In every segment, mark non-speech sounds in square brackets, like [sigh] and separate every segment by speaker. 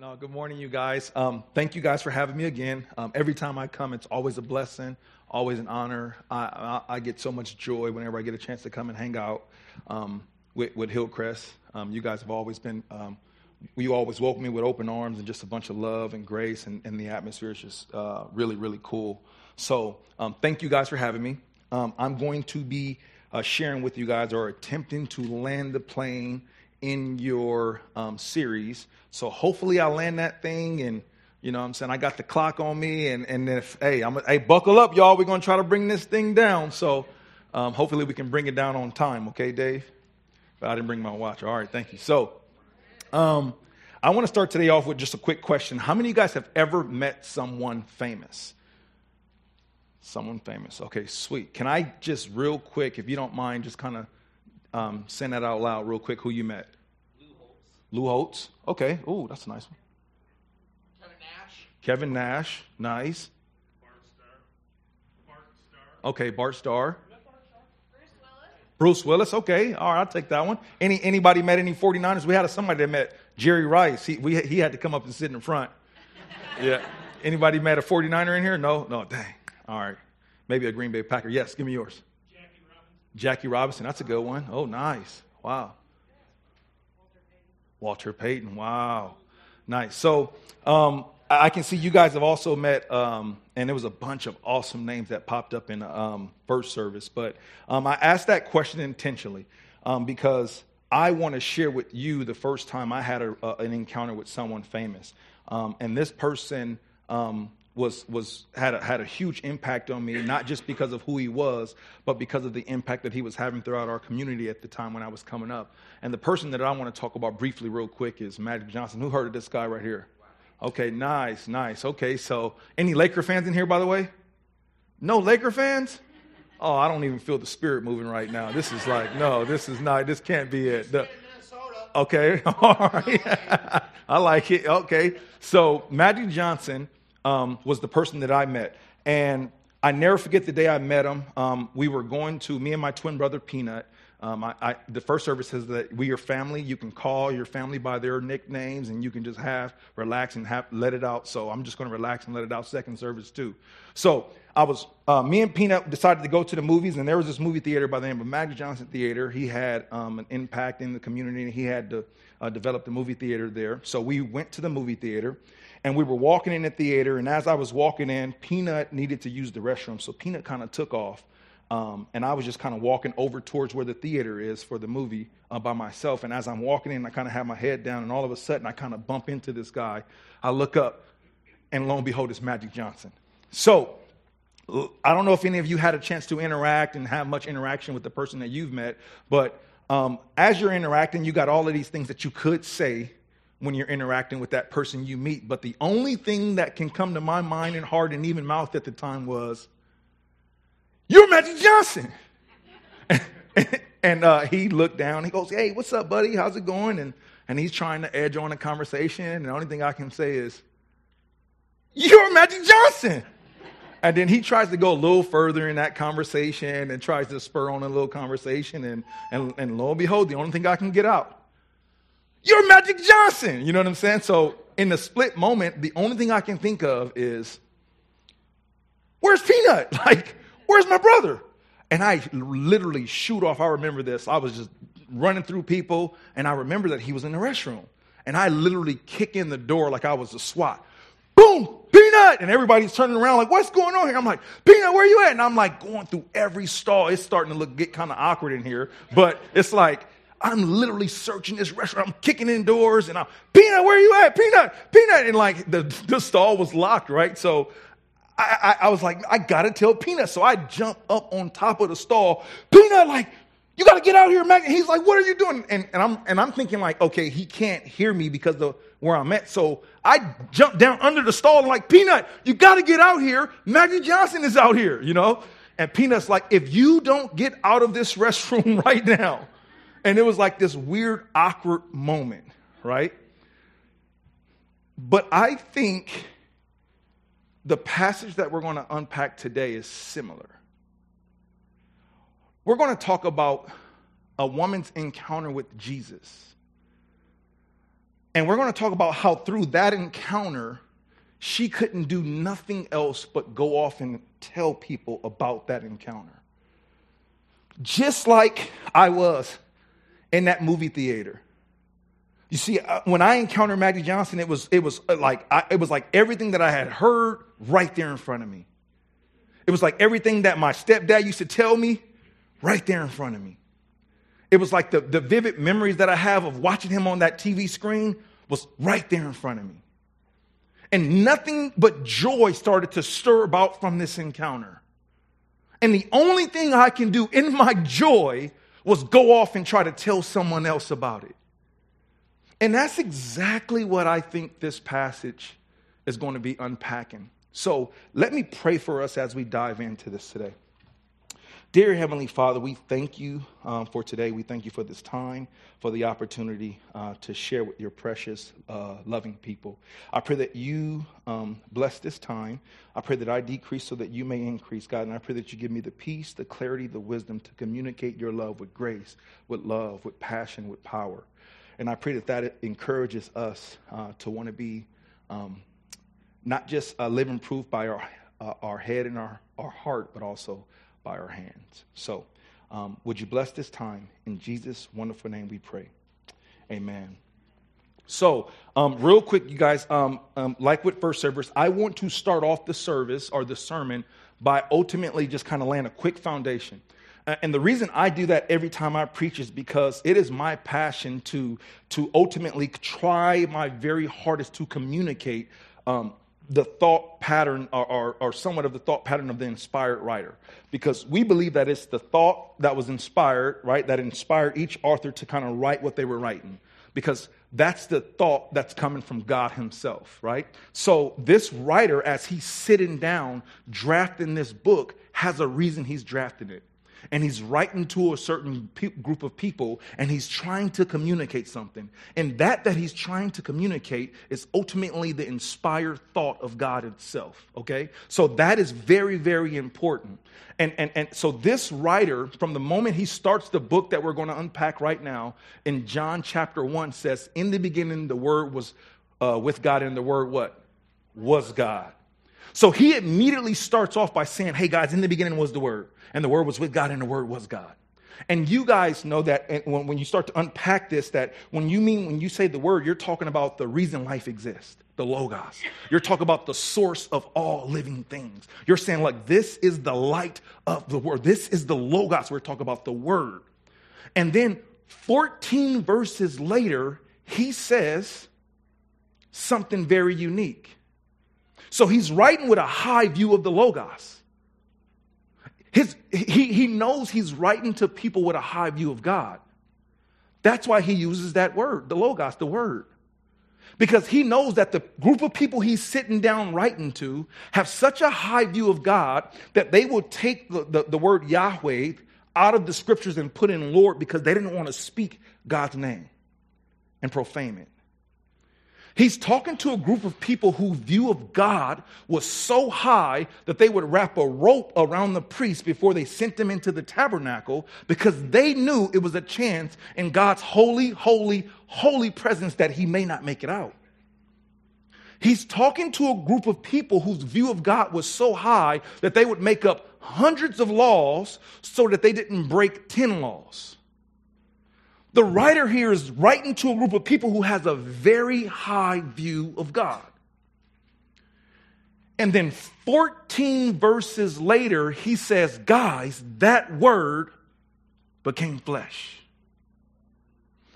Speaker 1: No, good morning, you guys. Um, thank you guys for having me again. Um, every time I come, it's always a blessing, always an honor. I, I, I, get so much joy whenever I get a chance to come and hang out um, with, with, Hillcrest. Um, you guys have always been, um, you always welcome me with open arms and just a bunch of love and grace, and, and the atmosphere is just uh, really, really cool. So, um, thank you guys for having me. I'm going to be uh, sharing with you guys or attempting to land the plane in your um, series. So hopefully I land that thing and you know what I'm saying? I got the clock on me and, and if, hey, I'm, hey, buckle up, y'all. We're to try to bring this thing down. So um, hopefully we can bring it down on time. Okay, Dave? But I didn't bring my watch. All right, thank you. So um, I want to start today off with just a quick question. How many of you guys have ever met someone famous? Someone famous. Okay, sweet. Can I just real quick, if you don't mind, just kind of um, send that out loud real quick who you met.
Speaker 2: Lou Holtz.
Speaker 1: Lou Holtz. Okay. Ooh, that's a nice one.
Speaker 2: Kevin Nash.
Speaker 1: Kevin Nash. Nice.
Speaker 2: Bart Starr. Bart Starr.
Speaker 1: Okay, Bart Starr.
Speaker 3: Bruce Willis.
Speaker 1: Bruce Willis. Okay. All right, I'll take that one. Any anybody met any 49ers? We had a, somebody that met Jerry Rice. He, we, he had to come up and sit in front. [laughs] yeah. Anybody met a 49er in here? No? No, dang. All right. Maybe a Green Bay Packer. Yes, give me yours. Jackie Robinson, that's a good one. Oh, nice. Wow. Walter Payton, wow. Nice. So um, I can see you guys have also met, um, and there was a bunch of awesome names that popped up in um, first service. But um, I asked that question intentionally um, because I want to share with you the first time I had a, an encounter with someone famous. Um, and this person was, was, had, a, had a huge impact on me, not just because of who he was, but because of the impact that he was having throughout our community at the time when I was coming up. And the person that I want to talk about briefly, real quick, is Magic Johnson. Who heard of this guy right here? Okay, nice, nice. Okay, so any Laker fans in here, by the way? No Laker fans? Oh, I don't even feel the spirit moving right now. This is like, no, this is not, this can't be it. The, okay, [laughs] all right. [laughs] I like it. Okay, so Magic Johnson um, was the person that I met. And I never forget the day I met him. Um, we were going to, me and my twin brother Peanut. Um, I, I, the first service says that we are family. You can call your family by their nicknames and you can just have, relax and have, let it out. So I'm just going to relax and let it out second service too. So I was, uh, me and Peanut decided to go to the movies and there was this movie theater by the name of Magic Johnson Theater. He had um, an impact in the community and he had to uh, develop the movie theater there. So we went to the movie theater and we were walking in the theater. And as I was walking in, Peanut needed to use the restroom. So Peanut kind of took off. Um, and I was just kind of walking over towards where the theater is for the movie uh, by myself. And as I'm walking in, I kind of have my head down, and all of a sudden, I kind of bump into this guy. I look up, and lo and behold, it's Magic Johnson. So I don't know if any of you had a chance to interact and have much interaction with the person that you've met, but um, as you're interacting, you got all of these things that you could say when you're interacting with that person you meet. But the only thing that can come to my mind and heart and even mouth at the time was, You're Magic Johnson. [laughs] and uh, he looked down. He goes, Hey, what's up, buddy? How's it going? And, and he's trying to edge on a conversation. And the only thing I can say is, You're Magic Johnson. And then he tries to go a little further in that conversation and tries to spur on a little conversation. And, and, and lo and behold, the only thing I can get out you're Magic Johnson. You know what I'm saying? So, in the split moment, the only thing I can think of is, Where's Peanut? [laughs] Like, where's my brother? And I literally shoot off. I remember this. I was just running through people, and I remember that he was in the restroom. And I literally kick in the door like I was a SWAT. Boom, Peanut! And everybody's turning around like, what's going on here? I'm like, Peanut, where are you at? And I'm like going through every stall. It's starting to look get kind of awkward in here, but it's like I'm literally searching this restaurant. I'm kicking in doors and I'm, Peanut, where are you at? Peanut, Peanut. And like the, the stall was locked, right? So I, I, I was like, I gotta tell Peanut. So I jump up on top of the stall. Peanut, like, you gotta get out here, Mac. And he's like, what are you doing? And, and I'm and I'm thinking like, okay, he can't hear me because of where I'm at. So I jump down under the stall and like, Peanut, you gotta get out here. Magic Johnson is out here, you know? And Peanut's like, if you don't get out of this [laughs] restroom right now, and it was like this weird, awkward moment, right? But I think the passage that we're going to unpack today is similar. We're going to talk about a woman's encounter with Jesus. And we're going to talk about how through that encounter, she couldn't do nothing else but go off and tell people about that encounter. Just like I was in that movie theater. You see, uh, when I encountered Magic Johnson, it was, it was uh, like it was like everything that I had heard right there in front of me. It was like everything that my stepdad used to tell me right there in front of me. It was like the, the vivid memories that I have of watching him on that TV screen was right there in front of me. And nothing but joy started to stir about from this encounter. And the only thing I can do in my [laughs] joy was go off and try to tell someone else about it. And that's exactly what I think this passage is going to be unpacking. So let me pray for us as we dive into this today. Dear Heavenly Father, we thank you um, for today. We thank you for this time, for the opportunity uh, to share with your precious, uh, loving people. I pray that you um, bless this time. I pray that I decrease so that you may increase, God. And I pray that you give me the peace, the clarity, the wisdom to communicate your love with grace, with love, with passion, with power. And I pray that that encourages us uh, to want to be um, not just uh, living proof by our, uh, our head and our, our heart, but also by our hands. So, um, would you bless this time? In Jesus' wonderful name we pray. Amen. So, um, real quick, you guys, um, um, like with first service, I want to start off the service or the sermon by ultimately just kind of laying a quick foundation. And the reason I do that every time I preach is because it is my passion to, to ultimately try my very hardest to communicate um, the thought pattern or, or, or, somewhat of the thought pattern of the inspired writer. Because we believe that it's the thought that was inspired right that inspired each author to kind of write what they were writing. Because that's the thought that's coming from god himself right? So this writer as he's sitting down drafting this book has a reason he's drafting it and he's writing to a certain pe- group of people and he's trying to communicate something. And that that he's trying to communicate is ultimately the inspired thought of god itself okay? So that is very very important. And and, and so this writer from the moment he starts the book that we're going to unpack right now in john chapter 1 says in the beginning the word was uh, with god and the word what? Was god so he immediately starts off by saying, Hey guys, in the beginning was the Word, and the Word was with God, and the Word was God. And you guys know that eh, when you start to unpack this, that when you mean, when you say the Word, you're talking about the reason life exists, the Logos. You're talking about the source of all living things. You're saying, like, this is the light of the Word. This is the Logos. We're talking about the Word. And then 14 verses later, he says something very unique. So he's writing with a high view of the Logos. His, he, he knows he's writing to people with a high view of God. That's why he uses that word, the Logos, the word. Because he knows that the group of people he's sitting down writing to have such a high view of God that they will take the, the, the word Yahweh out of the scriptures and put in Lord because they didn't want to speak God's name and profane it. He's talking to a group of people whose view of God was so high that they would wrap a rope around the priest before they sent them into the tabernacle because they knew it was a chance in God's holy, holy, holy presence that he may not make it out. He's talking to a group of people whose view of God was so high that they would make up hundreds of laws so that they didn't break 10 laws. The writer here is writing to a group of people who has a very high view of God. And then 14 verses later, he says, Guys, that word became flesh.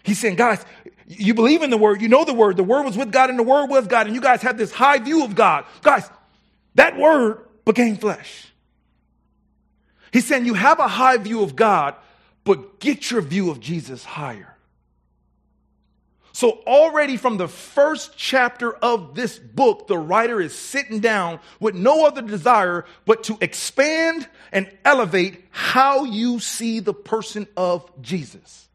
Speaker 1: He's saying, Guys, you believe in the word, you know the word, the word was with God, and the word was God, and you guys have this high view of God. Guys, that word became flesh. He's saying, You have a high view of God, but get your view of Jesus higher. So, already from the first chapter of this book, the writer is sitting down with no other desire but to expand and elevate how you see the person of Jesus.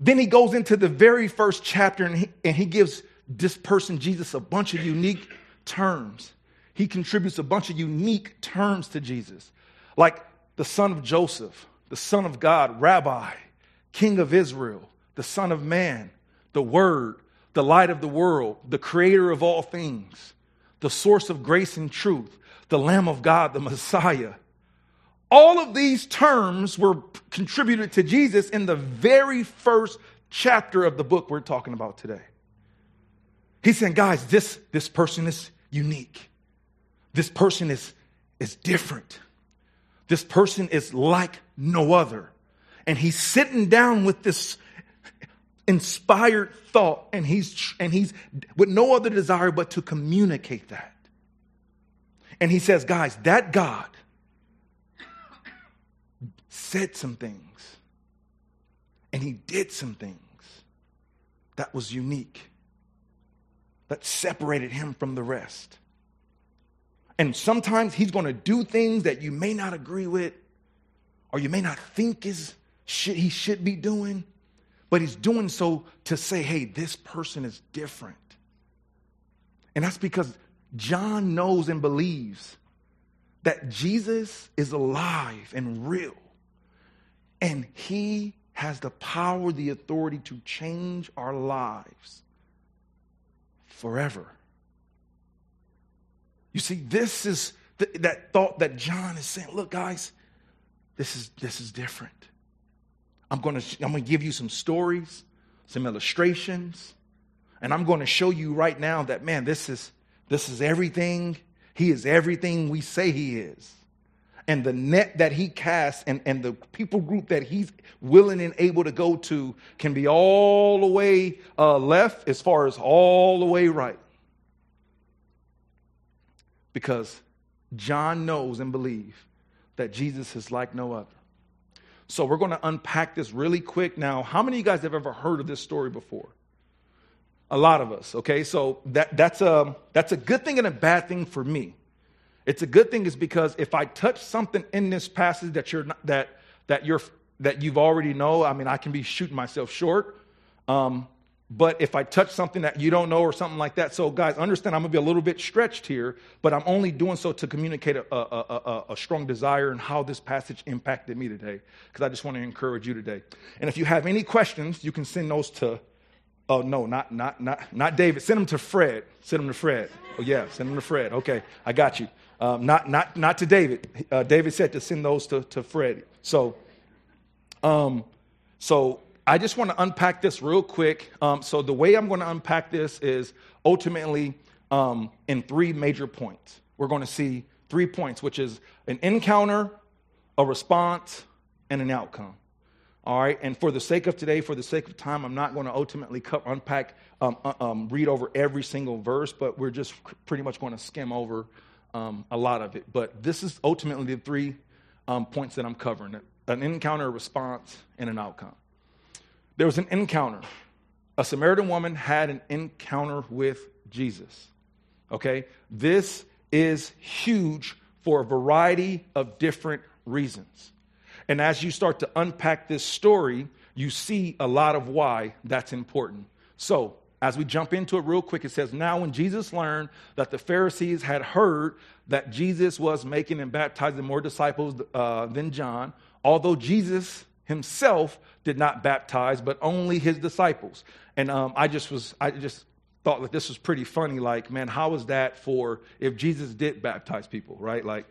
Speaker 1: Then he goes into the very first chapter and he, and he gives this person, Jesus, a bunch of unique terms. He contributes a bunch of unique terms to Jesus, like the son of Joseph, the son of God, rabbi, king of Israel, the son of man, the Word, the light of the world, the creator of all things, the source of grace and truth, the Lamb of God, the Messiah. All of these terms were contributed to Jesus in the very first chapter of the book we're talking about today. He's saying, guys, this, this person is unique. This person is, is different. This person is like no other. And he's sitting down with this inspired thought and he's and he's with no other desire but to communicate that and he says guys that god said some things and he did some things that was unique that separated him from the rest and sometimes he's going to do things that you may not agree with or you may not think is he should be doing but he's doing so to say, hey, this person is different. And that's because John knows and believes that Jesus is alive and real. And he has the power, the authority to change our lives forever. You see, this is the, that thought that John is saying, look, guys, this is, this is different. I'm going to I'm going to give you some stories, some illustrations, and I'm going to show you right now that man, this is this is everything. He is everything we say he is. And the net that he casts and, and the people group that he's willing and able to go to can be all the way uh, left as far as all the way right. Because John knows and believes that Jesus is like no other. So we're going to unpack this really quick now. How many of you guys have ever heard of this story before? A lot of us, okay? So that, that's, a, that's a good thing and a bad thing for me. It's a good thing is because if I touch something in this passage that you're not, that that you're that you've already know, I mean, I can be shooting myself short. Um, but if I touch something that you don't know or something like that, so guys, understand I'm gonna be a little bit stretched here, but I'm only doing so to communicate a, a, a, a strong desire and how this passage impacted me today, because I just want to encourage you today. And if you have any questions, you can send those to, oh no, not not not not David. Send them to Fred. Send them to Fred. Oh yeah, send them to Fred. Okay, I got you. Um, not not not to David. Uh, David said to send those to to Fred. So, um, so I just want to unpack this real quick. Um, so, the way I'm going to unpack this is ultimately um, in three major points. We're going to see three points, which is an encounter, a response, and an outcome. All right, and for the sake of today, for the sake of time, I'm not going to ultimately cut, unpack, um, uh, um, read over every single verse, but we're just pretty much going to skim over um, a lot of it. But this is ultimately the three um, points that I'm covering an encounter, a response, and an outcome there was an encounter. A Samaritan woman had an encounter with Jesus. Okay? This is huge for a variety of different reasons. And as you start to unpack this story, you see a lot of why that's important. So, as we jump into it real quick, it says, Now, when Jesus learned that the Pharisees had heard that Jesus was making and baptizing more disciples uh, than John, although Jesus himself did not baptize, but only his disciples. And um, I just was, I just thought that this was pretty funny. Like, man, how is that for if Jesus did baptize people, right? Like,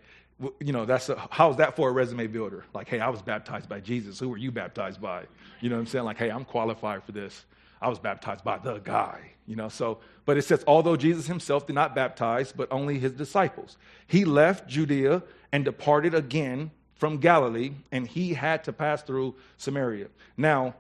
Speaker 1: you know, that's a, how is that for a resume builder? Like, hey, I was baptized by Jesus. Who were you baptized by? You know what I'm saying? Like, hey, I'm qualified for this. I was baptized by the guy, you know. So, but it says, although Jesus himself did not baptize, but only his disciples, he left Judea and departed again from Galilee, and he had to pass through Samaria. Now,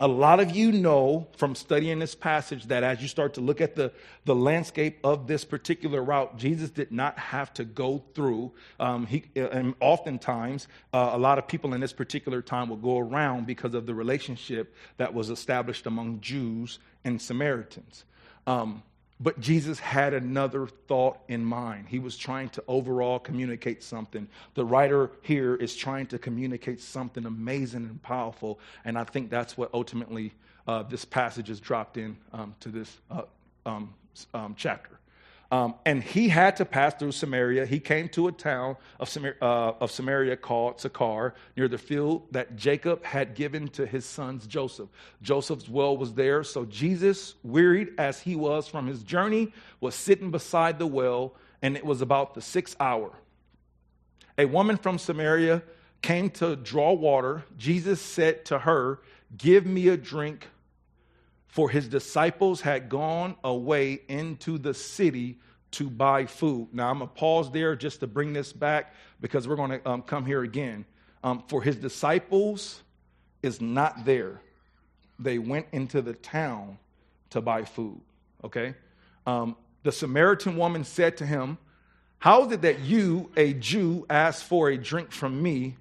Speaker 1: a lot of you know from studying this passage that as you start to look at the, the landscape of this particular route, Jesus did not have to go through. Um, he, and oftentimes, uh, a lot of people in this particular time would go around because of the relationship that was established among Jews and Samaritans. Um, but Jesus had another thought in mind. He was trying to overall communicate something. The writer here is trying to communicate something amazing and powerful. And I think that's what ultimately uh, this passage is dropped in um, to this uh, um, um, chapter. Um, and he had to pass through Samaria. He came to a town of, Samar- uh, of Samaria called Sychar, near the field that Jacob had given to his sons Joseph. Joseph's well was there, so Jesus, wearied as he was from his journey, was sitting beside the well, and it was about the sixth hour. A woman from Samaria came to draw water. Jesus said to her, Give me a drink for his disciples had gone away into the city to buy food. Now, I'm going to pause there just to bring this back because we're going to um, come here again. Um, for his disciples is not there. They went into the town to buy food. Okay? Um, the Samaritan woman said to him, How is it that you, a Jew, ask for a drink from me,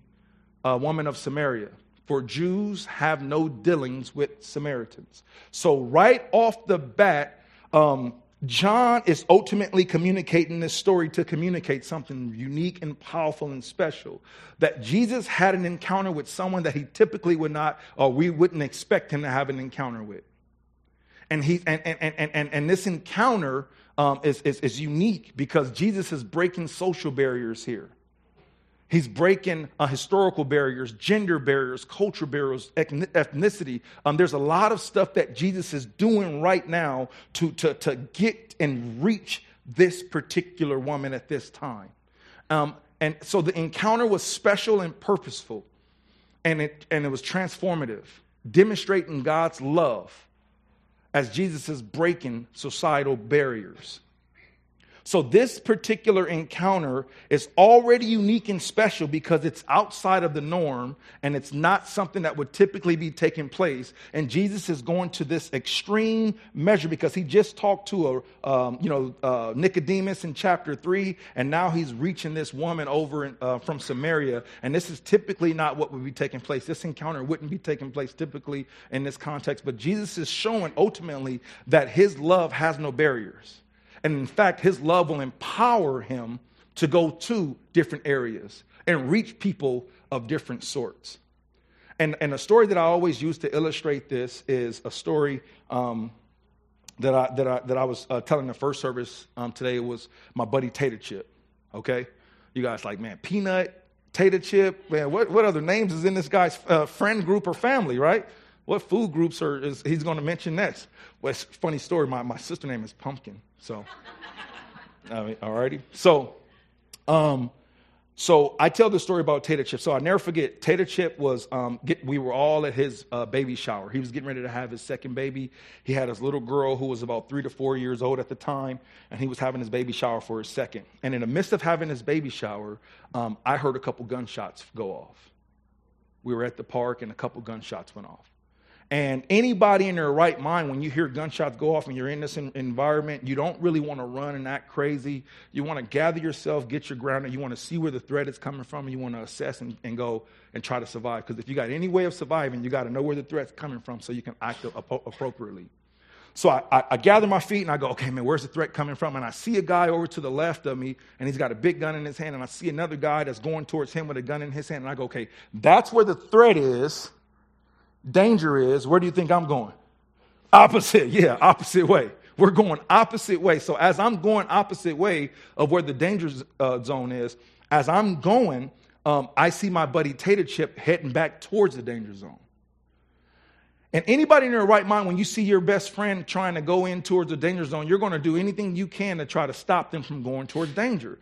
Speaker 1: a woman of Samaria? For Jews have no dealings with Samaritans. So, right off the bat, um, John is ultimately communicating this story to communicate something unique and powerful and special. That Jesus had an encounter with someone that he typically would not, or we wouldn't expect him to have an encounter with. And, he, and, and, and, and, and this encounter um, is, is, is unique because Jesus is breaking social barriers here. He's breaking uh, historical barriers, gender barriers, culture barriers, ethnicity. Um, there's a lot of stuff that Jesus is doing right now to, to, to get and reach this particular woman at this time. Um, and so the encounter was special and purposeful, and it, and it was transformative, demonstrating God's love as Jesus is breaking societal barriers. So, this particular encounter is already unique and special because it's outside of the norm and it's not something that would typically be taking place. And Jesus is going to this extreme measure because he just talked to a, um, you know, uh, Nicodemus in chapter three, and now he's reaching this woman over in, uh, from Samaria. And this is typically not what would be taking place. This encounter wouldn't be taking place typically in this context. But Jesus is showing ultimately that his love has no barriers. And in fact, his love will empower him to go to different areas and reach people of different sorts. And, and a story that I always use to illustrate this is a story um, that, I, that, I, that I was uh, telling the first service um, today. was my buddy Tater Chip. Okay? You guys like, man, Peanut, Tater Chip, man, what, what other names is in this guy's uh, friend group or family, right? What food groups are is he's going to mention next? Well, funny story. My, my sister name is Pumpkin. So, I mean, alrighty. So, um, so I tell the story about Tater Chip. So I never forget. Tater Chip was um, get, we were all at his uh, baby shower. He was getting ready to have his second baby. He had his little girl who was about three to four years old at the time, and he was having his baby shower for his second. And in the midst of having his baby shower, um, I heard a couple gunshots go off. We were at the park, and a couple gunshots went off. And anybody in their right mind, when you hear gunshots go off and you're in this environment, you don't really want to run and act crazy. You want to gather yourself, get your ground, and you want to see where the threat is coming from, and you want to assess and, and go and try to survive. Because if you got any way of surviving, you got to know where the threat's coming from so you can act appropriately. So I, I, I, gather my feet and I go, okay, man, where's the threat coming from? And I see a guy over to the left of me and he's got a big gun in his hand. And I see another guy that's going towards him with a gun in his hand. And I go, okay, that's where the threat is. Danger is, where do you think I'm going? Opposite, [laughs] yeah, opposite way. We're going opposite way. So as I'm going opposite way of where the danger uh, zone is, as I'm going, um, I see my buddy Tater Chip heading back towards the danger zone. And anybody in their right mind, when you see your best friend trying to go in towards the danger zone, you're going to do anything you can to try to stop them from going towards danger.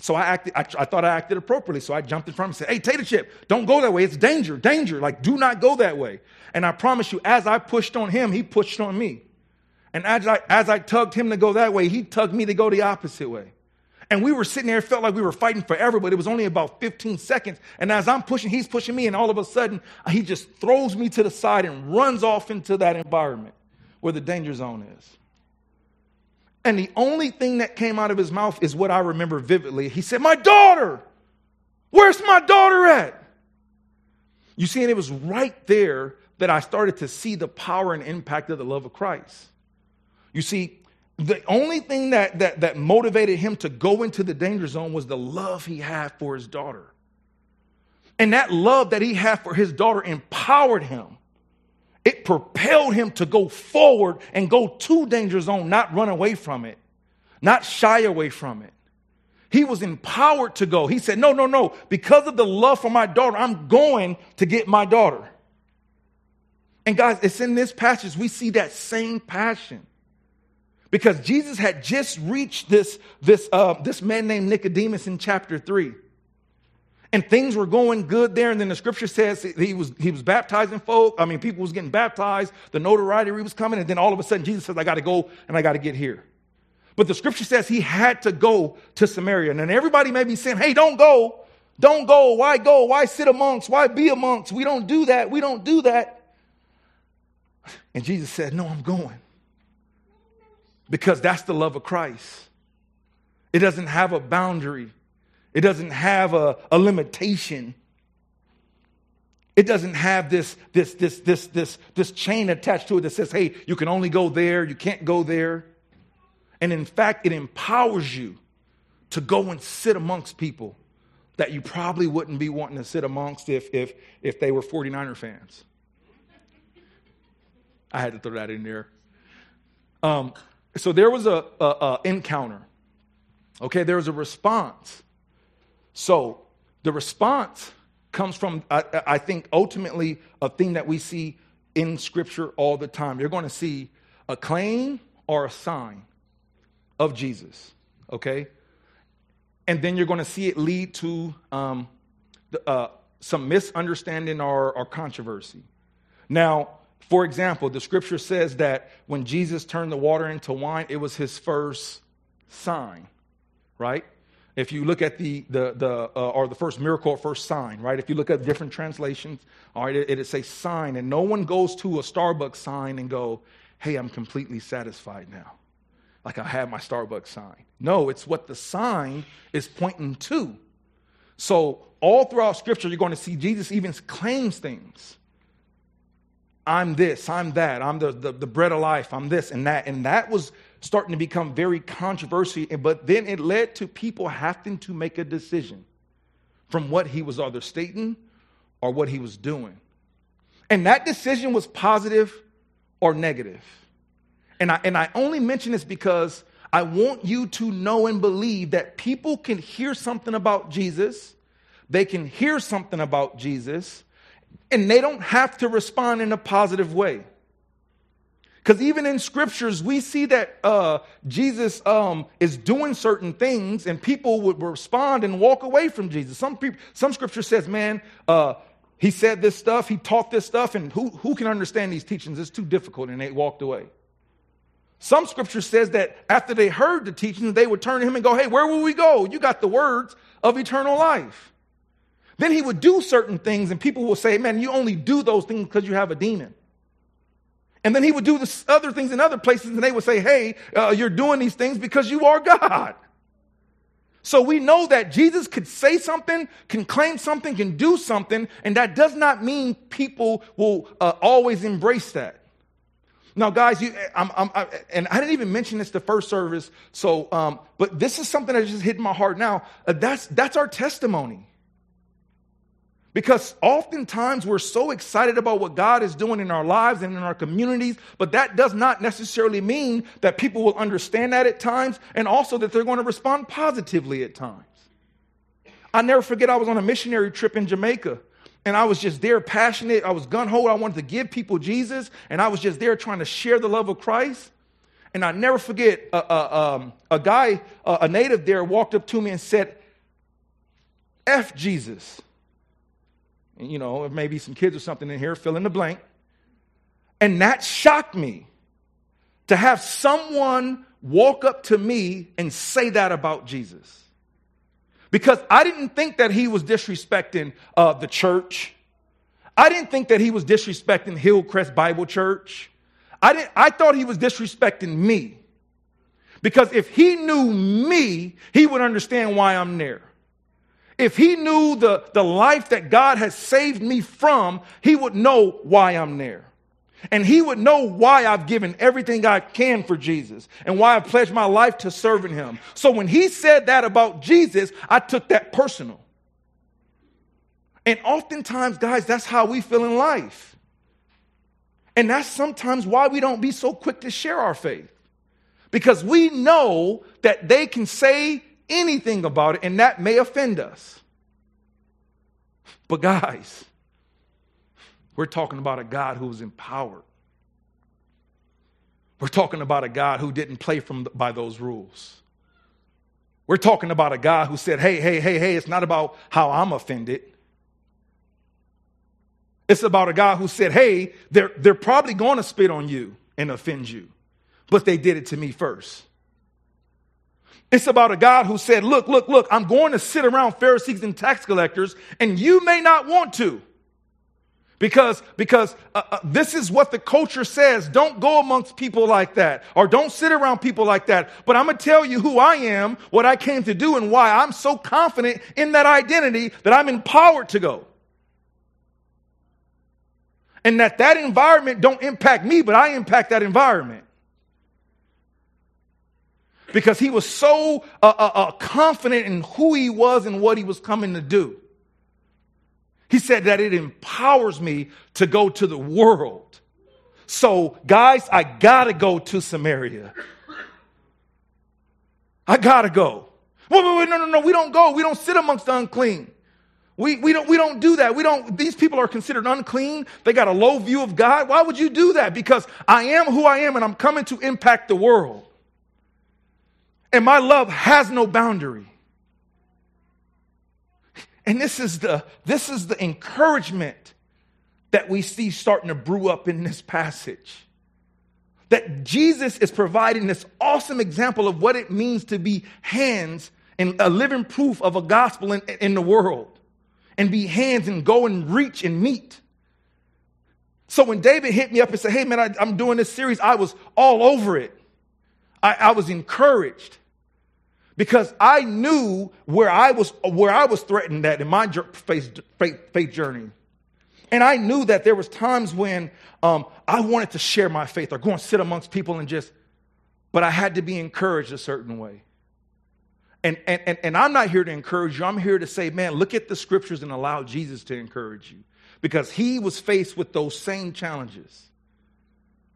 Speaker 1: So I acted, I, I, thought I acted appropriately. So I jumped in front and said, Hey, Tater Chip, don't go that way. It's danger, danger. Like, do not go that way. And I promise you, as I pushed on him, he pushed on me. And as I, as I tugged him to go that way, he tugged me to go the opposite way. And we were sitting there, it felt like we were fighting forever, but it was only about 15 seconds. And as I'm pushing, he's pushing me, and all of a sudden, he just throws me to the side and runs off into that environment where the danger zone is. And the only thing that came out of his mouth is what I remember vividly. He said, My daughter! Where's my daughter at? You see, and it was right there that I started to see the power and impact of the love of Christ. You see, the only thing that, that, that motivated him to go into the danger zone was the love he had for his daughter. And that love that he had for his daughter empowered him it propelled him to go forward and go to danger zone, not run away from it. not shy away from it. He was empowered to go. He said, No, no, no. Because of the love for my daughter, I'm going to get my daughter. And guys, it's in this passage we see that same passion. Because Jesus had just reached this, this, uh, this man named Nicodemus in chapter 3. And things were going good there. And then the scripture says he was, he was baptizing folk. I mean, people was getting baptized. The notoriety was coming. And then all of a sudden, Jesus says, I got to go and I got to get here. But the scripture says he had to go to Samaria. And then everybody may be saying, hey, don't go. Don't go. Why go? Why sit amongst? Why be amongst? We don't do that. We don't do that. And Jesus said, no, I'm going. Because that's the love of Christ. It doesn't have a boundary. It doesn't have a, a limitation. It doesn't have this, this, this, this, this, this chain attached to it that says, hey, you can only go there, you can't go there. And in fact, it empowers you to go and sit amongst people that you probably wouldn't be wanting to sit amongst if, if, if they were 49er fans. I had to throw that in there. Um, so there was a, a, a encounter. Okay, there was a response. So the response comes from, I, I think, ultimately a thing that we see in Scripture all the time. You're going to see a claim or a sign of Jesus, okay? And then you're going to see it lead to um, the, uh, some misunderstanding or, or controversy. Now, for example, the scripture says that when Jesus turned the water into wine, it was his first sign, right? If you look at the, the, the uh, or the first miracle or first sign, right? If you look at different translations, all right, it, it says sign, and no one goes to a Starbucks sign and go, hey, I'm completely satisfied now. Like I have my Starbucks sign. No, it's what the sign is pointing to. So all throughout scripture, you're going to see Jesus even claims things. I'm this, I'm that, I'm the, the, the, bread of life, I'm this and that. And that was starting to become very controversial. But then it led to people having to make a decision from what he was either stating or what he was doing. And that decision was positive or negative. And I, and I only mention this because I want you to know and believe that people can hear something about Jesus, they can hear something about Jesus, and they don't have to respond in a positive way. Because even in scriptures, we see that uh, Jesus um, is doing certain things, and people would respond and walk away from Jesus. Some people, some scripture says, "Man, uh, he said this stuff, he taught this stuff, and who who can understand these teachings? It's too difficult," and they walked away. Some scripture says that after they heard the teachings, they would turn to him and go, "Hey, where will we go? You got the words of eternal life." Then he would do certain things, and people will say, Man, you only do those things because you have a demon. And then he would do the other things in other places, and they would say, Hey, uh, you're doing these things because you are God. So we know that Jesus could say something, can claim something, can do something, and that does not mean people will uh, always embrace that. Now, guys, you, I'm, I'm, I, and I didn't even mention this the first service. So, um, but this is something that just hit my heart now. Uh, that's that's our testimony. Because oftentimes we're so excited about what God is doing in our lives and in our communities, but that does not necessarily mean that people will understand that at times and also that they're going to respond positively at times. I never forget I was on a missionary trip in Jamaica and I was just there passionate. I was gun ho. I wanted to give people Jesus and I was just there trying to share the love of Christ. And I never forget uh, uh, um, a guy, uh, a native there, walked up to me and said, F Jesus you know, maybe some kids or something in here, fill in the blank. And that shocked me to have someone walk up to me and say that about Jesus. Because I didn't think that he was disrespecting uh, the church. I didn't think that he was disrespecting Hillcrest Bible Church. I, didn't, I thought he was disrespecting me. Because if he knew me, he would understand why I'm there. If he knew the, the life that God has saved me from, he would know why I'm there. And he would know why I've given everything I can for Jesus and why I've pledged my life to serving him. So when he said that about Jesus, I took that personal. And oftentimes, guys, that's how we feel in life. And that's sometimes why we don't be so quick to share our faith. Because we know that they can say anything about it and that may offend us. But, guys, we're talking about a God who was empowered. We're talking about a God who didn't play from by those rules. We're talking about a God who said, hey, hey, hey, hey, it's not about how I'm offended. It's about a God who said, hey, they're, they're probably going to spit on you and offend you, but they did it to me first. It's about a God who said, look, look, look, I'm going to sit around Pharisees and tax collectors, and you may not want to. Because, because uh, uh, this is what the culture says. Don't go amongst people like that, or don't sit around people like that. But I'm going to tell you who I am, what I came to do, and why I'm so confident in that identity that I'm empowered to go. And that that environment don't impact me, but I impact that environment because he was so uh, uh, uh, confident in who he was and what he was coming to do. He said that it empowers me to go to the world. So, guys, I gotta go to Samaria. I gotta go. Wait, wait, wait, no, no, no, we don't go. We don't sit amongst the unclean. We, we, don't, we don't do that. We don't, these people are considered unclean. They got a low view of God. Why would you do that? Because I am who I am and I'm coming to impact the world. And my love has no boundary. And this is the this is the encouragement that we see starting to brew up in this passage. That Jesus is providing this awesome example of what it means to be hands and a living proof of a gospel in, in the world. And be hands and go and reach and meet. So when David hit me up and said, Hey man, I, am doing this series, I was all over it. I, I was encouraged because I knew where I was where I was threatened at in my faith, faith, faith journey. And I knew that there was times when um, I wanted to share my faith or go and sit amongst people and just, but I had to be encouraged a certain way. And, and, and, and I'm not here to encourage you. I'm here to say, man, look at the scriptures and allow Jesus to encourage you. Because he was faced with those same challenges.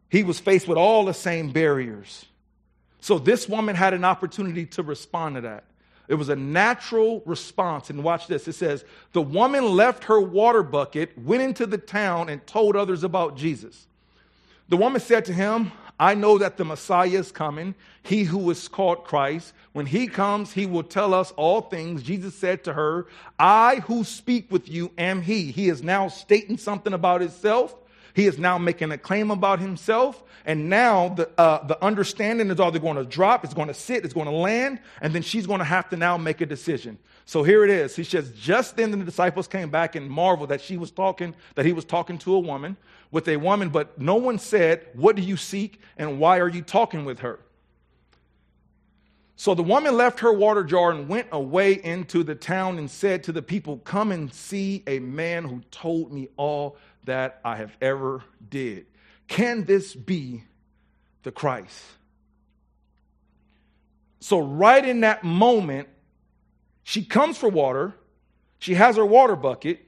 Speaker 1: He was faced with all the same barriers. So this woman had an opportunity to respond to that. It was a natural response. And watch this. It says, The woman left her water bucket, went into the town, and told others about Jesus. The woman said to him, I know that the Messiah is coming, he who is called Christ. When he comes, he will tell us all things. Jesus said to her, I who speak with you am he. He is now stating something about himself. He is now making a claim about himself. And now the, uh, the understanding is either going to drop, it's going to sit, it's going to land, and then she's going to have to now make a decision. So here it is. He says, just then the disciples came back and marveled that she was talking, that he was talking to a woman, with a woman, but no one said, What do you seek and why are you talking with her? So the woman left her water jar and went away into the town and said to the people, Come and see a man who told me all that I have ever did. Can this be the Christ? So, right in that moment, she comes for water. She has her water bucket.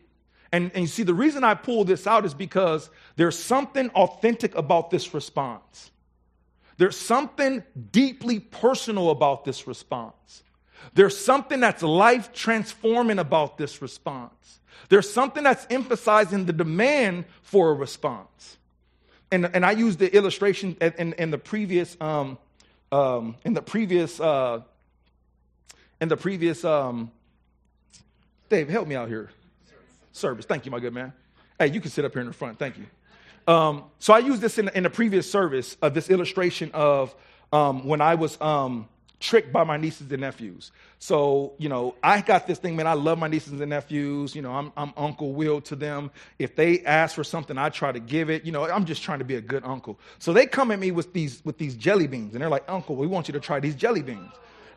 Speaker 1: And, and you see, the reason I pull this out is because there's something authentic about this response. There's something deeply personal about this response. There's something that's life transforming about this response. There's something that's emphasizing the demand for a response. And, and I used the illustration in, in the previous, um, um, in the previous, uh, in the previous, um, Dave, help me out here. Service. Thank you, my good man. Hey, you can sit up here in the front. Thank you. Um, so I used this in, in the previous service of this illustration of um, when I was um, tricked by my nieces and nephews. So, you know, I got this thing, man. I love my nieces and nephews. You know, I'm, I'm Uncle Will to them. If they ask for something, I try to give it. You know, I'm just trying to be a good uncle. So they come at me with these with these jelly beans, and they're like, Uncle, we want you to try these jelly beans.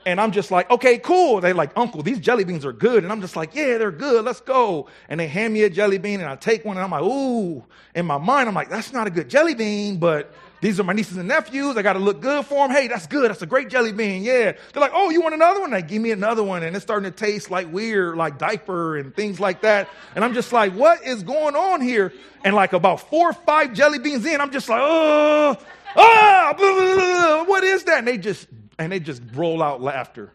Speaker 1: And I'm just like, okay, cool. They're like, Uncle, these jelly beans are good. And I'm just like, yeah, they're good. Let's go. And they hand me a jelly bean, and I take one, and I'm like, ooh. In my mind, I'm like, that's not a good jelly bean, but these are my nieces and nephews. I got to look good for them. Hey, that's good. That's a great jelly bean. Yeah. They're like, oh, you want another one? They give me another one. And it's starting to taste like weird, like diaper and things like that. And I'm just like, what is going on here? And like about four or five jelly beans in, I'm just like, oh, ah, blah, blah, blah, what is that? And they just and they just roll out laughter.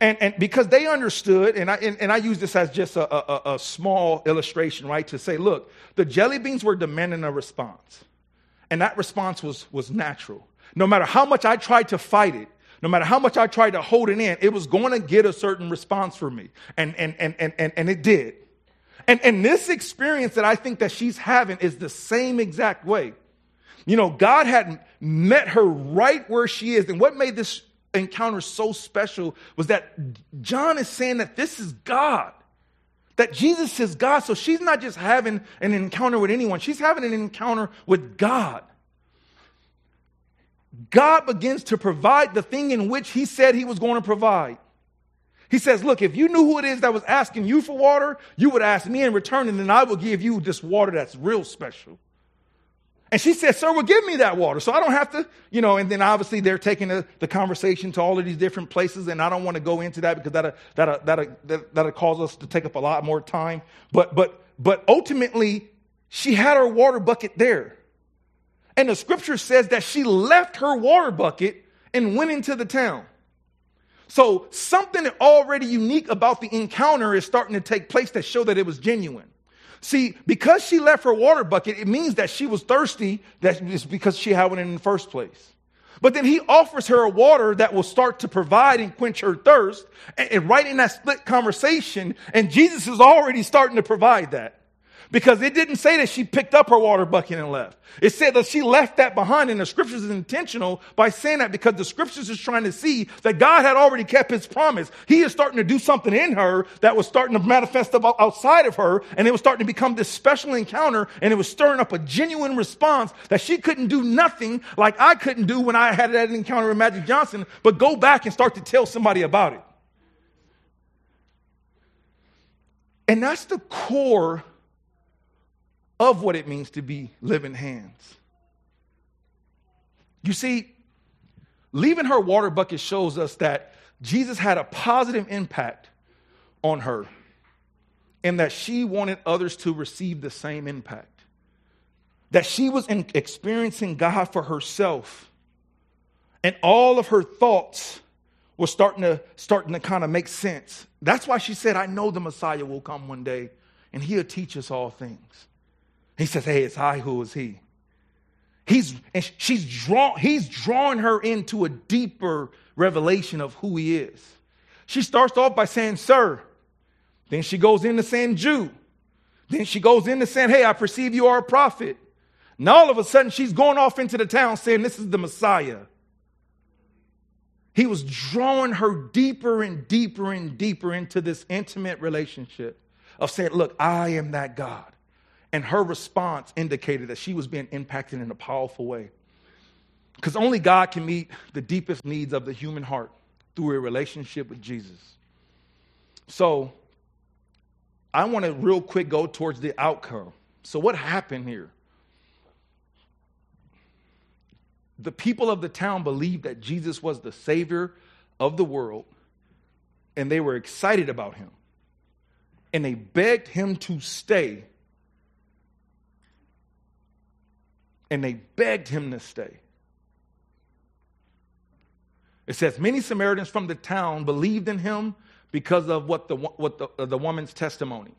Speaker 1: And, and because they understood, and I, and, and I use this as just a, a, a small illustration, right? To say, look, the jelly beans were demanding a response. And that response was, was natural. No matter how much I tried to fight it, no matter how much I tried to hold it in, it was going to get a certain response from me. And, and, and, and, and, and it did. And, and this experience that I think that she's having is the same exact way. You know, God had met her right where she is. And what made this encounter so special was that John is saying that this is God. That Jesus is God. So she's not just having an encounter with anyone, she's having an encounter with God. God begins to provide the thing in which he said he was going to provide. He says, Look, if you knew who it is that was asking you for water, you would ask me in return, and then I will give you this water that's real special. And she said, Sir, well, give me that water. So I don't have to, you know, and then obviously they're taking the, the conversation to all of these different places. And I don't want to go into that because that'll, that'll, that'll, that'll cause us to take up a lot more time. But, but, but ultimately, she had her water bucket there. And the scripture says that she left her water bucket and went into the town. So something already unique about the encounter is starting to take place that show that it was genuine. See, because she left her water bucket, it means that she was thirsty. That is because she had one in the first place. But then he offers her a water that will start to provide and quench her thirst. And, and right in that split conversation, and Jesus is already starting to provide that because it didn't say that she picked up her water bucket and left. It said that she left that behind, and the scriptures is intentional by saying that because the scriptures is trying to see that God had already kept his promise. He is starting to do something in her that was starting to manifest outside of her, and it was starting to become this special encounter, and it was stirring up a genuine response that she couldn't do nothing like I couldn't do when I had that encounter with Magic Johnson, but go back and start to tell somebody about it. And that's the core of what it means to be living hands. You see, leaving her water bucket shows us that Jesus had a positive impact on her and that she wanted others to receive the same impact. That she was experiencing God for herself and all of her thoughts were starting to starting to kind of make sense. That's why she said, I know the Messiah will come one day and he'll teach us all things. He says, Hey, it's I who is he. He's and she's drawn, he's drawing her into a deeper revelation of who he is. She starts off by saying, Sir. Then she goes into saying, Jew. Then she goes into saying, Hey, I perceive you are a prophet. Now all of a sudden she's going off into the town saying, This is the Messiah. He was drawing her deeper and deeper and deeper into this intimate relationship of saying, Look, I am that God. And her response indicated that she was being impacted in a powerful way. Because only God can meet the deepest needs of the human heart through a relationship with Jesus. So, I want to real quick go towards the outcome. So, what happened here? The people of the town believed that Jesus was the Savior of the world, and they were excited about him. And they begged him to stay and they begged him to stay. It says, Many Samaritans from the town believed in him because of what the, what the, uh, the woman's testimony.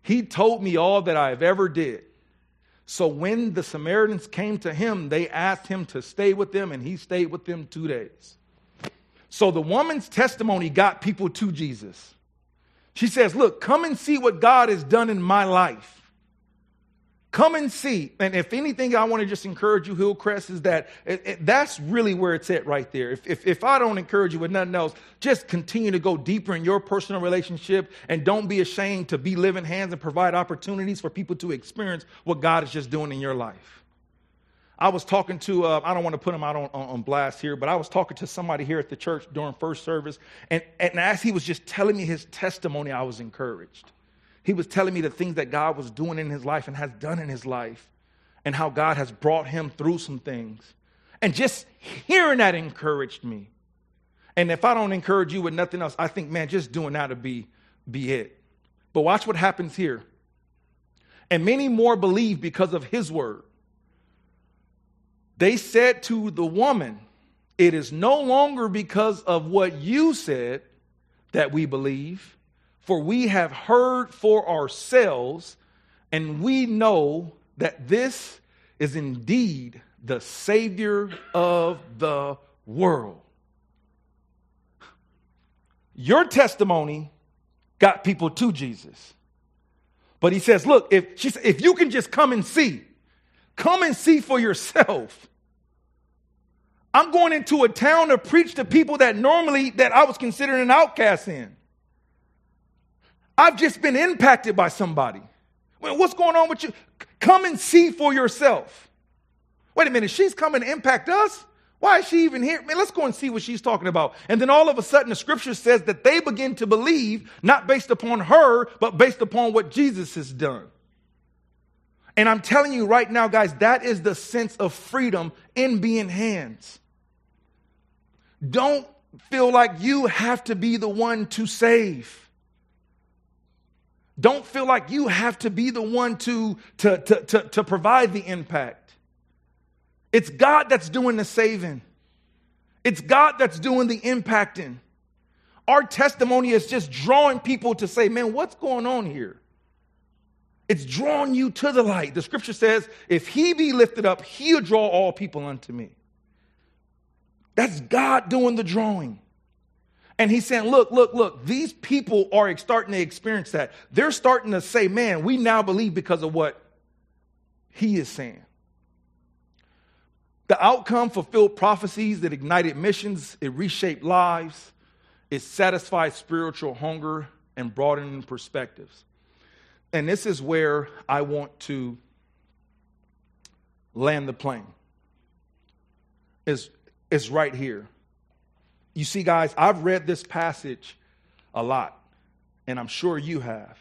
Speaker 1: He told me all that I have ever did. So when the Samaritans came to him, they asked him to stay with them, and he stayed with them two days. So the woman's testimony got people to Jesus. She says, Look, come and see what God has done in my life. Come and see. And if anything, I want to just encourage you, Hillcrest, is that it, it, that's really where it's at right there. If, if, if I don't encourage you with nothing else, just continue to go deeper in your personal relationship and don't be ashamed to be living hands and provide opportunities for people to experience what God is just doing in your life. I was talking to, uh, I don't want to put him out on, on, blast here, but I was talking to somebody here at the church during first service. And, and as he was just telling me his testimony, I was encouraged. He was telling me the things that God was doing in his life and has done in his life, and how God has brought him through some things. And just hearing that encouraged me. And if I don't encourage you with nothing else, I think, man, just doing that to be, be it. But watch what happens here. And many more believe because of his word. They said to the woman, It is no longer because of what you said that we believe, for we have heard for ourselves, and we know that this is indeed the Savior of the world. Your testimony got people to Jesus. But he says, look, if, she, if you can just come and see, come and see for yourself. I'm going into a town to preach to people that normally that I was considered an outcast in. I've just been impacted by somebody. What's going on with you? Come and see for yourself. Wait a minute, she's coming to impact us? Why is she even here? Man, let's go and see what she's talking about. And then all of a sudden, the scripture says that they begin to believe, not based upon her, but based upon what Jesus has done. And I'm telling you right now, guys, that is the sense of freedom in being hands. Don't feel like you have to be the one to save. Don't feel like you have to be the one to, to, to, to, to provide the impact. It's God that's doing the saving, it's God that's doing the impacting. Our testimony is just drawing people to say, man, what's going on here? It's drawing you to the light. The scripture says, if he be lifted up, he'll draw all people unto me. That's God doing the drawing. And he's saying, look, look, look, these people are starting to experience that. They're starting to say, man, we now believe because of what he is saying. The outcome fulfilled prophecies that ignited missions, it reshaped lives, it satisfied spiritual hunger and broadened perspectives. And this is where I want to land the plane. Is is right here. You see, guys, I've read this passage a lot, and I'm sure you have.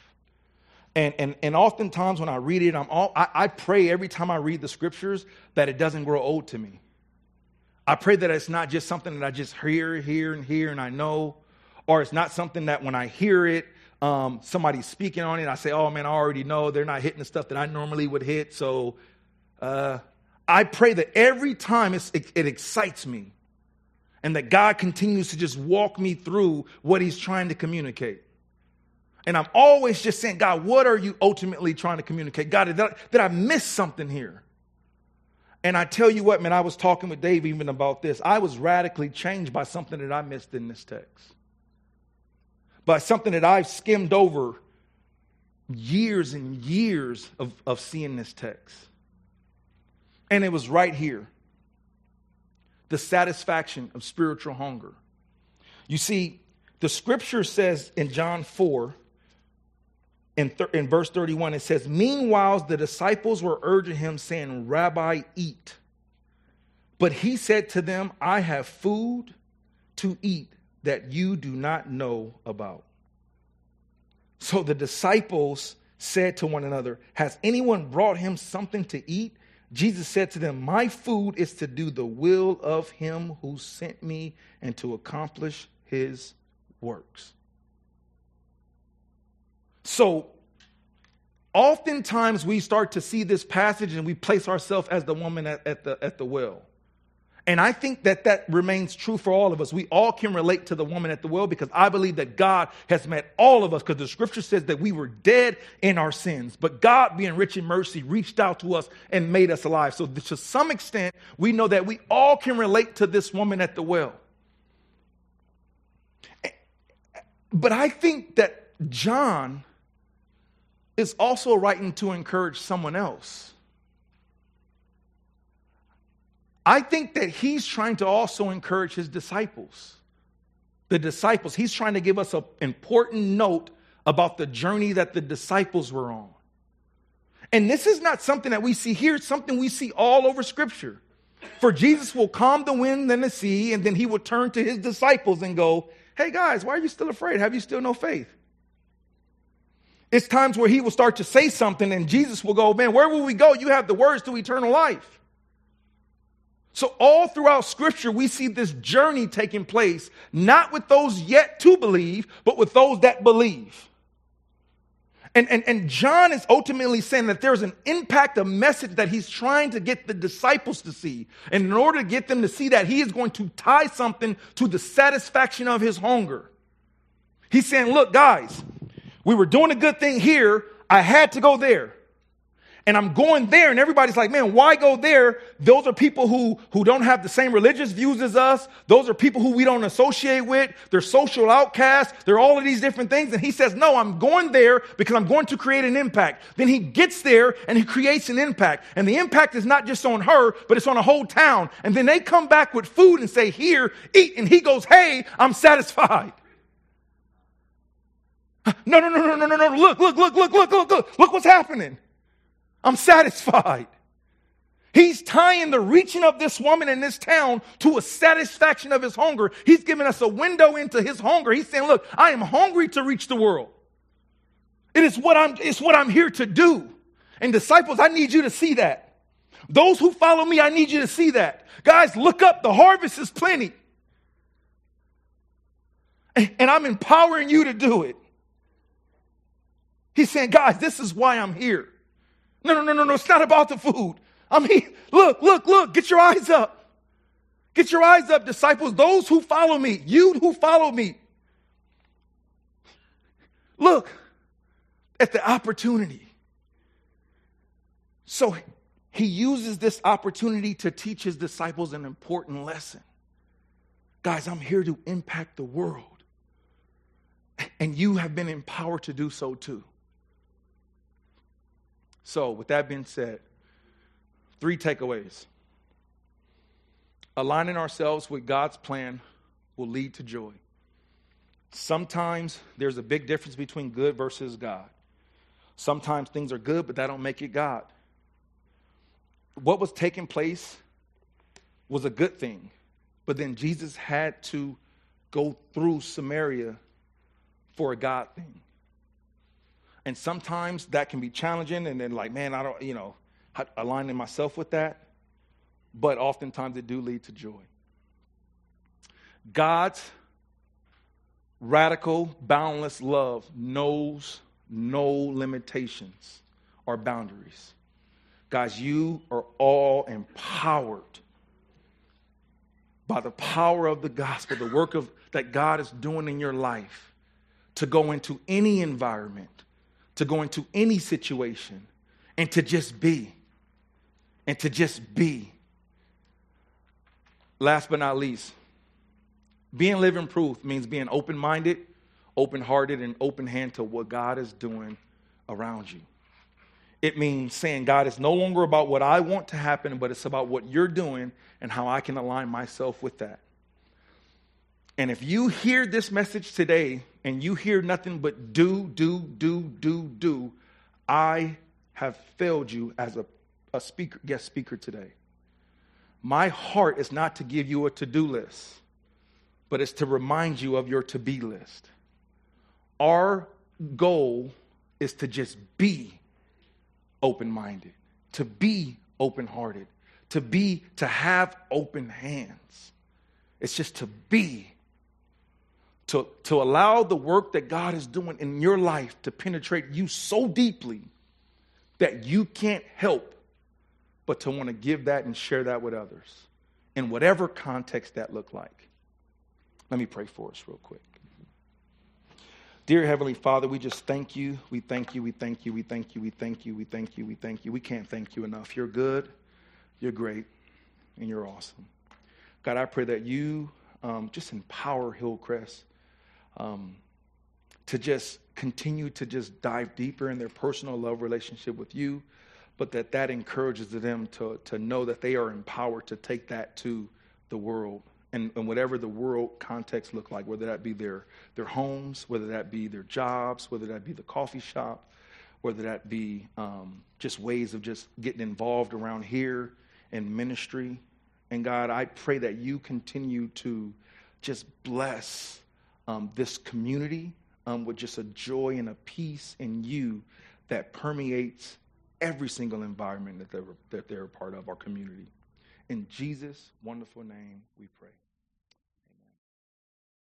Speaker 1: And, and, and oftentimes when I read it, I'm all, I, I pray every time I read the scriptures that it doesn't grow old to me. I pray that it's not just something that I just hear, hear, and hear, and I know, or it's not something that when I hear it, um, somebody's speaking on it, I say, oh man, I already know they're not hitting the stuff that I normally would hit. So uh, I pray that every time it, it excites me and that God continues to just walk me through what He's trying to communicate. And I'm always just saying, God, what are you ultimately trying to communicate? God, did I, did I miss something here? And I tell you what, man, I was talking with Dave even about this. I was radically changed by something that I missed in this text, by something that I've skimmed over years and years of, of seeing this text. And it was right here the satisfaction of spiritual hunger. You see, the scripture says in John 4, in, th- in verse 31, it says, Meanwhile, the disciples were urging him, saying, Rabbi, eat. But he said to them, I have food to eat that you do not know about. So the disciples said to one another, Has anyone brought him something to eat? Jesus said to them, My food is to do the will of him who sent me and to accomplish his works. So, oftentimes we start to see this passage and we place ourselves as the woman at, at, the, at the well. And I think that that remains true for all of us. We all can relate to the woman at the well because I believe that God has met all of us because the scripture says that we were dead in our sins, but God, being rich in mercy, reached out to us and made us alive. So, to some extent, we know that we all can relate to this woman at the well. But I think that John is also writing to encourage someone else. I think that he's trying to also encourage his disciples. The disciples, he's trying to give us an important note about the journey that the disciples were on. And this is not something that we see here, it's something we see all over Scripture. For Jesus will calm the wind and the sea, and then he will turn to his disciples and go, Hey guys, why are you still afraid? Have you still no faith? It's times where he will start to say something and Jesus will go, Man, where will we go? You have the words to eternal life. So, all throughout scripture, we see this journey taking place, not with those yet to believe, but with those that believe. And, and, and John is ultimately saying that there's an impact, a message that he's trying to get the disciples to see. And in order to get them to see that, he is going to tie something to the satisfaction of his hunger. He's saying, Look, guys, we were doing a good thing here. I had to go there and I'm going there and everybody's like, man, why go there? Those are people who, who don't have the same religious views as us. Those are people who we don't associate with. They're social outcasts. They're all of these different things. And he says, no, I'm going there because I'm going to create an impact. Then he gets there and he creates an impact. And the impact is not just on her, but it's on a whole town. And then they come back with food and say, here, eat. And he goes, hey, I'm satisfied. [laughs] No, no, no, no, no, no, no. Look, look, look, look, look, look, look. Look what's happening. I'm satisfied. He's tying the reaching of this woman in this town to a satisfaction of his hunger. He's giving us a window into his hunger. He's saying, look, I am hungry to reach the world. It is what I'm, it's what I'm here to do. And disciples, I need you to see that. Those who follow me, I need you to see that. Guys, look up. The harvest is plenty. And I'm empowering you to do it. He's saying, guys, this is why I'm here. No, no, no, no, no. It's not about the food. I mean, [laughs] look, look, look. Get your eyes up. Get your eyes up, disciples. Those who follow me, you who follow me. Look at the opportunity. So he uses this opportunity to teach his disciples an important lesson. Guys, I'm here to impact the world. And you have been empowered to do so too. So, with that being said, three takeaways. Aligning ourselves with God's plan will lead to joy. Sometimes there's a big difference between good versus God. Sometimes things are good, but that don't make it God. What was taking place was a good thing, but then Jesus had to go through Samaria for a God thing. And sometimes that can be challenging, and then, like, man, I don't, you know, aligning myself with that. But oftentimes it do lead to joy. God's radical, boundless love knows no limitations or boundaries. Guys, you are all empowered by the power of the gospel, the work of that God is doing in your life to go into any environment to go into any situation and to just be. And to just be. Last but not least, being living proof means being open minded, open hearted, and open hand to what God is doing around you. It means saying, God, it's no longer about what I want to happen, but it's about what you're doing and how I can align myself with that. And if you hear this message today and you hear nothing but do, do, do, do, do, I have failed you as a, a speaker, guest speaker today. My heart is not to give you a to do list, but it's to remind you of your to be list. Our goal is to just be open minded, to be open hearted, to be, to have open hands. It's just to be to, to allow the work that God is doing in your life to penetrate you so deeply that you can't help but to want to give that and share that with others in whatever context that look like. Let me pray for us real quick. Dear Heavenly Father, we just thank you. We thank you. We thank you. We thank you. We thank you. We thank you. We thank you. We can't thank you enough. You're good. You're great. And you're awesome. God, I pray that you um, just empower Hillcrest um, to just continue to just dive deeper in their personal love relationship with you, but that that encourages them to, to know that they are empowered to take that to the world and, and whatever the world context look like, whether that be their, their homes, whether that be their jobs, whether that be the coffee shop, whether that be um, just ways of just getting involved around here in ministry. And God, I pray that you continue to just bless um, this community um, with just a joy and a peace in you that permeates every single environment that they're, that they're a part of our community. In Jesus' wonderful name, we pray.